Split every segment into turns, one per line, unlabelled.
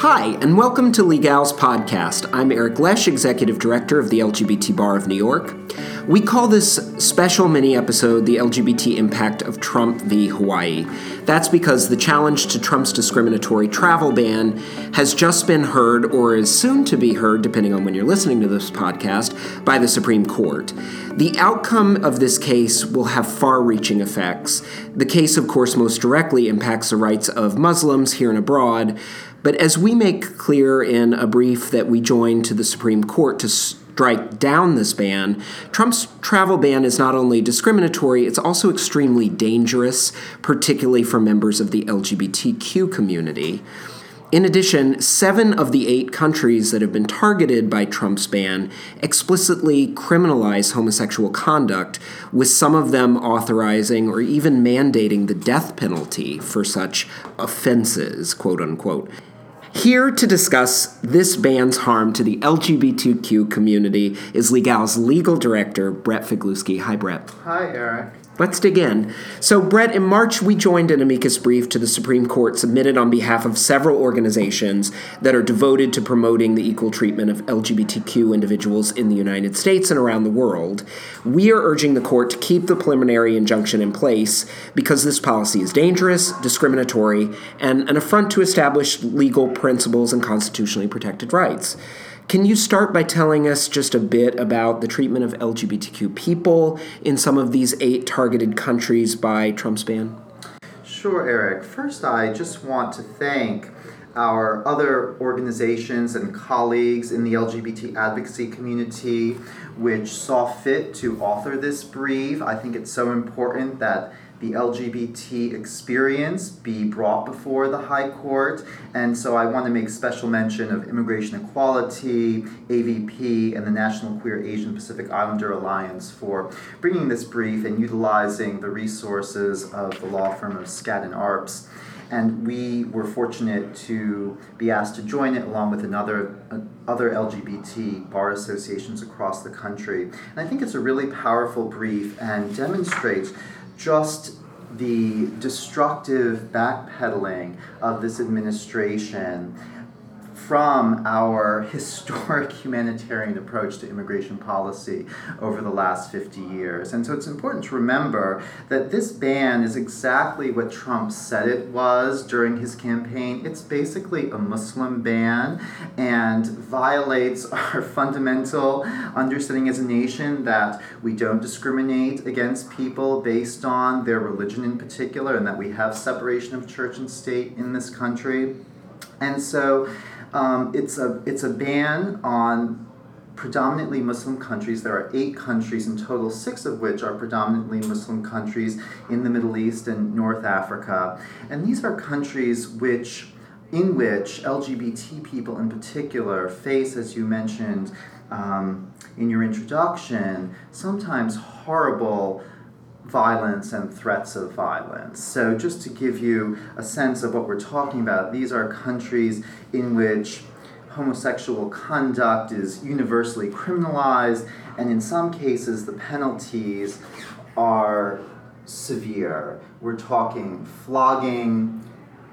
Hi, and welcome to Legal's podcast. I'm Eric Lesh, Executive Director of the LGBT Bar of New York. We call this special mini episode The LGBT Impact of Trump v. Hawaii. That's because the challenge to Trump's discriminatory travel ban has just been heard, or is soon to be heard, depending on when you're listening to this podcast, by the Supreme Court. The outcome of this case will have far reaching effects. The case, of course, most directly impacts the rights of Muslims here and abroad, but as we make clear in a brief that we joined to the Supreme Court to strike down this ban, Trump's travel ban is not only discriminatory, it's also extremely dangerous, particularly for members of the LGBTQ community. In addition, seven of the eight countries that have been targeted by Trump's ban explicitly criminalize homosexual conduct, with some of them authorizing or even mandating the death penalty for such offenses, quote unquote. Here to discuss this ban's harm to the LGBTQ community is Legal's legal director, Brett Figlewski. Hi, Brett.
Hi, Eric.
Let's dig in. So, Brett, in March, we joined an amicus brief to the Supreme Court submitted on behalf of several organizations that are devoted to promoting the equal treatment of LGBTQ individuals in the United States and around the world. We are urging the court to keep the preliminary injunction in place because this policy is dangerous, discriminatory, and an affront to established legal principles and constitutionally protected rights. Can you start by telling us just a bit about the treatment of LGBTQ people in some of these eight targeted countries by Trump's ban?
Sure, Eric. First, I just want to thank our other organizations and colleagues in the LGBT advocacy community which saw fit to author this brief. I think it's so important that the LGBT experience be brought before the High Court. And so I want to make special mention of Immigration Equality, AVP, and the National Queer Asian Pacific Islander Alliance for bringing this brief and utilizing the resources of the law firm of Skadden Arps. And we were fortunate to be asked to join it along with another uh, other LGBT bar associations across the country. And I think it's a really powerful brief and demonstrates just the destructive backpedaling of this administration from our historic humanitarian approach to immigration policy over the last 50 years. And so it's important to remember that this ban is exactly what Trump said it was during his campaign. It's basically a Muslim ban and violates our fundamental understanding as a nation that we don't discriminate against people based on their religion in particular and that we have separation of church and state in this country. And so um, it's a it's a ban on predominantly Muslim countries. There are eight countries in total, six of which are predominantly Muslim countries in the Middle East and North Africa. And these are countries which in which LGBT people in particular face, as you mentioned um, in your introduction, sometimes horrible violence and threats of violence. So, just to give you a sense of what we're talking about, these are countries in which homosexual conduct is universally criminalized, and in some cases, the penalties are severe. We're talking flogging,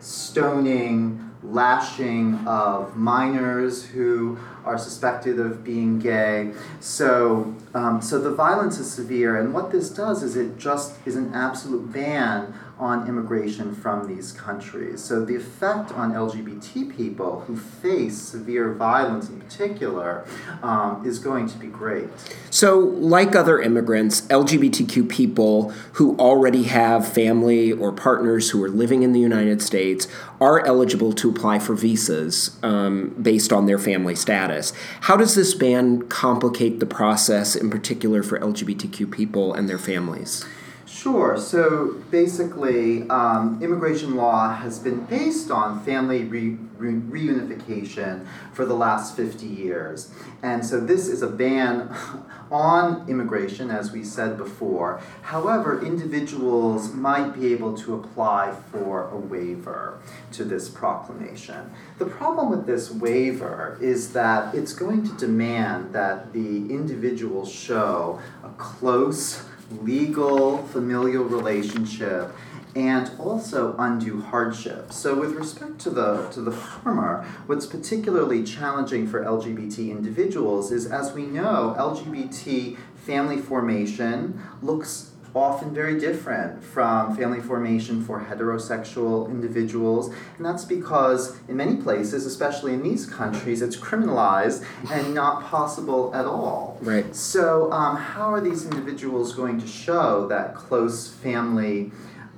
stoning, lashing of minors who are suspected of being gay. So, um, so the violence is severe, and what this does is it just is an absolute ban on immigration from these countries. So the effect on LGBT people who face severe violence in particular um, is going to be great.
So, like other immigrants, LGBTQ people who already have family or partners who are living in the United States are eligible to apply for visas um, based on their family status. How does this ban complicate the process, in particular for LGBTQ people and their families?
Sure. So basically, um, immigration law has been based on family re- re- reunification for the last 50 years. And so this is a ban on immigration, as we said before. However, individuals might be able to apply for a waiver to this proclamation. The problem with this waiver is that it's going to demand that the individual show a close legal familial relationship and also undue hardship. So, with respect to the to the former, what's particularly challenging for LGBT individuals is, as we know, LGBT family formation looks often very different from family formation for heterosexual individuals. And that's because, in many places, especially in these countries, it's criminalized and not possible at all.
Right.
So, um, how are these individuals going to show that close family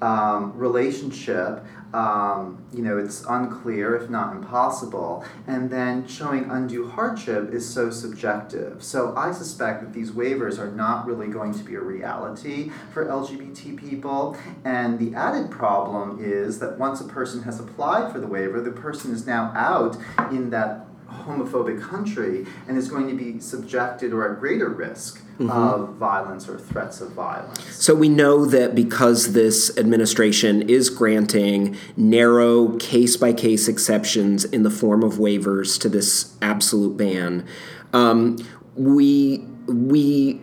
um, relationship? um, you know, it's unclear, if not impossible. And then showing undue hardship is so subjective. So I suspect that these waivers are not really going to be a reality for LGBT people. And the added problem is that once a person has applied for the waiver, the person is now out in that homophobic country and is going to be subjected or at greater risk mm-hmm. of violence or threats of violence.
So we know that because this administration is granting narrow case by case exceptions in the form of waivers to this absolute ban, um, we we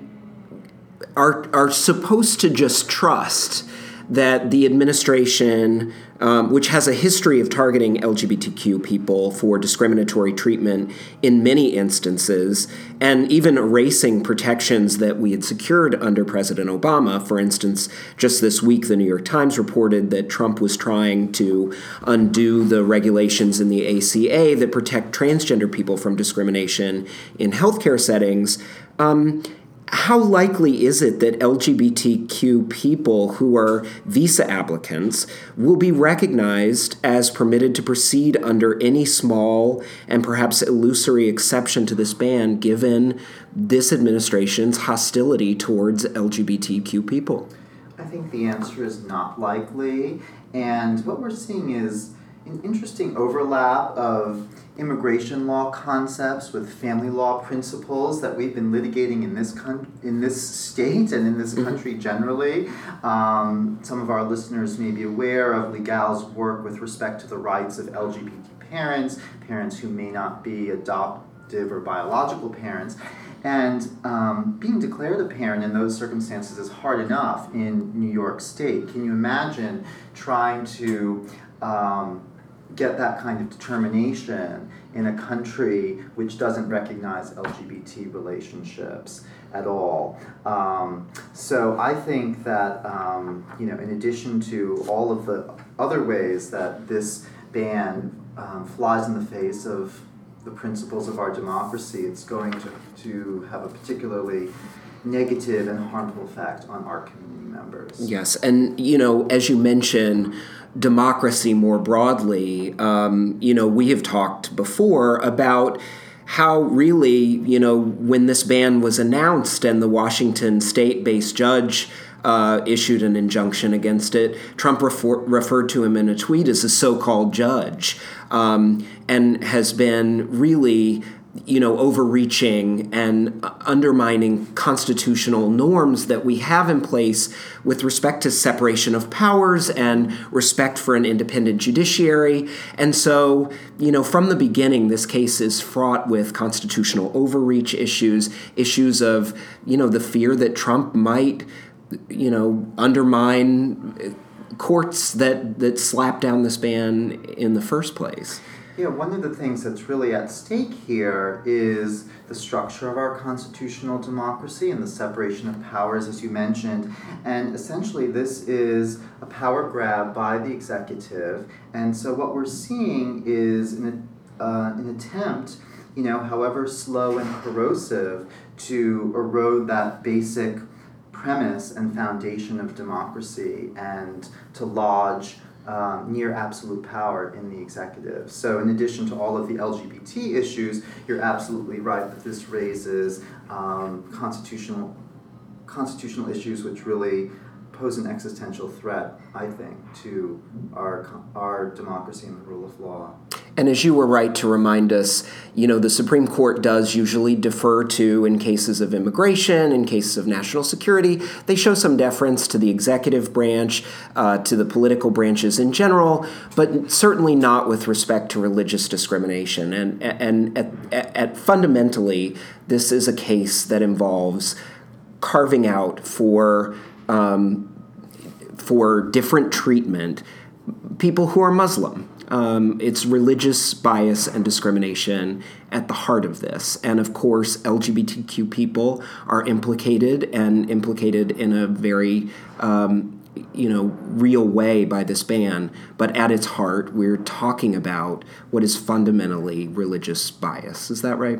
are are supposed to just trust that the administration um, which has a history of targeting LGBTQ people for discriminatory treatment in many instances, and even erasing protections that we had secured under President Obama. For instance, just this week, the New York Times reported that Trump was trying to undo the regulations in the ACA that protect transgender people from discrimination in healthcare settings. Um, how likely is it that LGBTQ people who are visa applicants will be recognized as permitted to proceed under any small and perhaps illusory exception to this ban given this administration's hostility towards LGBTQ people?
I think the answer is not likely. And what we're seeing is an interesting overlap of immigration law concepts with family law principles that we've been litigating in this con- in this state and in this mm-hmm. country generally. Um, some of our listeners may be aware of Legal's work with respect to the rights of LGBT parents, parents who may not be adoptive or biological parents. And um, being declared a parent in those circumstances is hard enough in New York State. Can you imagine trying to um, get that kind of determination in a country which doesn't recognize LGBT relationships at all. Um, so I think that um, you know, in addition to all of the other ways that this ban um, flies in the face of the principles of our democracy, it's going to, to have a particularly negative and harmful effect on our community members.
Yes, and you know, as you mentioned democracy more broadly, um, you know, we have talked before about how really, you know, when this ban was announced and the Washington state based judge uh, issued an injunction against it, Trump refer- referred to him in a tweet as a so called judge um, and has been really you know, overreaching and undermining constitutional norms that we have in place with respect to separation of powers and respect for an independent judiciary. And so, you know, from the beginning, this case is fraught with constitutional overreach issues, issues of, you know, the fear that Trump might, you know, undermine courts that, that slap down this ban in the first place.
Yeah, one of the things that's really at stake here is the structure of our constitutional democracy and the separation of powers, as you mentioned. And essentially, this is a power grab by the executive. And so, what we're seeing is an, uh, an attempt, you know, however slow and corrosive, to erode that basic premise and foundation of democracy and to lodge um, near absolute power in the executive. So, in addition to all of the LGBT issues, you're absolutely right that this raises um, constitutional constitutional issues which really pose an existential threat, I think, to our our democracy and the rule of law.
And as you were right to remind us, you know, the Supreme Court does usually defer to, in cases of immigration, in cases of national security, they show some deference to the executive branch, uh, to the political branches in general, but certainly not with respect to religious discrimination. And, and at, at, at fundamentally, this is a case that involves carving out for um, for different treatment people who are Muslim. Um, it's religious bias and discrimination at the heart of this. And of course, LGBTQ people are implicated and implicated in a very um, you know real way by this ban. But at its heart we're talking about what is fundamentally religious bias. Is that right?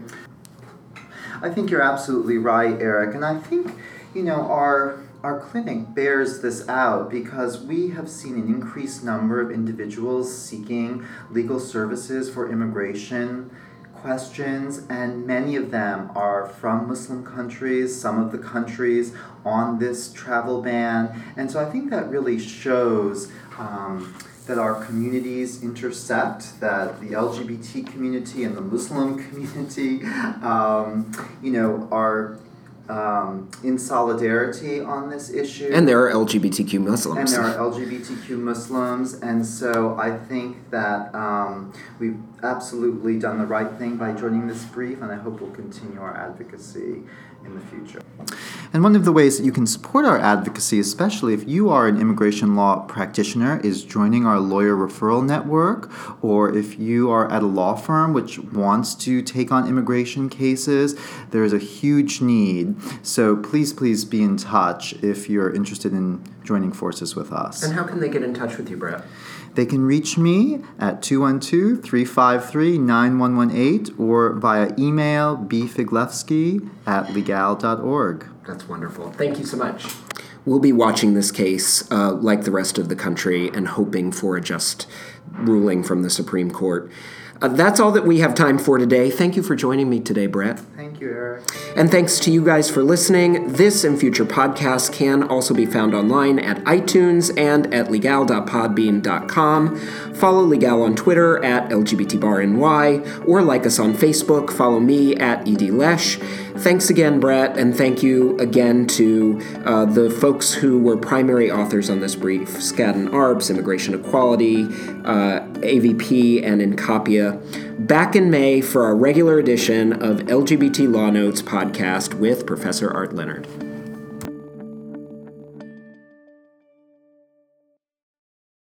I think you're absolutely right eric. And i think you know our our clinic bears this out because we have seen an increased number of individuals seeking legal services for immigration questions, and many of them are from Muslim countries, some of the countries on this travel ban. And so I think that really shows. Um, that our communities intersect, that the LGBT community and the Muslim community, um, you know, are um, in solidarity on this issue.
And there are LGBTQ Muslims.
And there are LGBTQ Muslims, and so I think that um, we've absolutely done the right thing by joining this brief, and I hope we'll continue our advocacy in the future. And one of the ways that you can support our advocacy, especially if you are an immigration law practitioner, is joining our lawyer referral network, or if you are at a law firm which wants to take on immigration cases, there is a huge need. So please, please be in touch if you're interested in joining forces with us.
And how can they get in touch with you, Brett?
They can reach me at 212 353 9118 or via email bfiglewski at legal.org.
That's wonderful. Thank you so much. We'll be watching this case uh, like the rest of the country and hoping for a just ruling from the Supreme Court. Uh, that's all that we have time for today. Thank you for joining me today, Brett.
You, Eric.
And thanks to you guys for listening. This and future podcasts can also be found online at iTunes and at legal.podbean.com. Follow Legal on Twitter at LGBTBarNY or like us on Facebook. Follow me at EDLesh. Thanks again, Brett, and thank you again to uh, the folks who were primary authors on this brief Skadden Arps, Immigration Equality, uh, AVP, and NQAPIA. Back in May for our regular edition of LGBT Law Notes podcast with Professor Art Leonard.